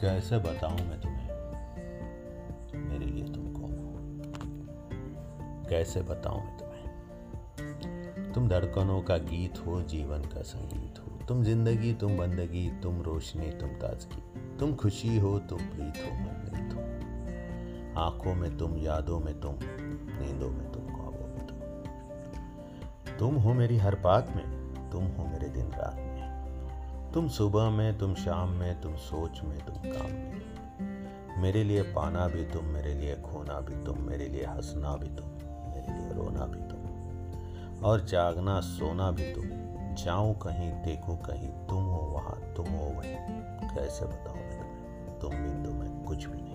कैसे बताऊँ मैं तुम्हें? मेरे लिए तुम कौन कैसे बताऊँ मैं तुम्हें? तुम धड़कनों का गीत हो, जीवन का संगीत हो। तुम ज़िंदगी, तुम बंदगी, तुम रोशनी, तुम ताजगी। तुम खुशी हो, तुम प्रीत हो मंदित हो। आँखों में तुम, यादों में तुम, नींदों में तुम, ख्वाबों में तुम। तुम हो मेरी हर बात में, तुम हो मेरे दिन रात में। तुम सुबह में, तुम शाम में, तुम सोच में, तुम काम में। मेरे लिए पाना भी तुम, मेरे लिए खोना भी तुम, मेरे लिए हंसना भी तुम, मेरे लिए रोना भी तुम। और जागना, सोना भी तुम। जाऊँ कहीं, देखूँ कहीं, तुम हो वहाँ, तुम हो वहीं। कैसे बताऊँ मैं तुम्हें? तुम भी तुम्हें कुछ भी नहीं।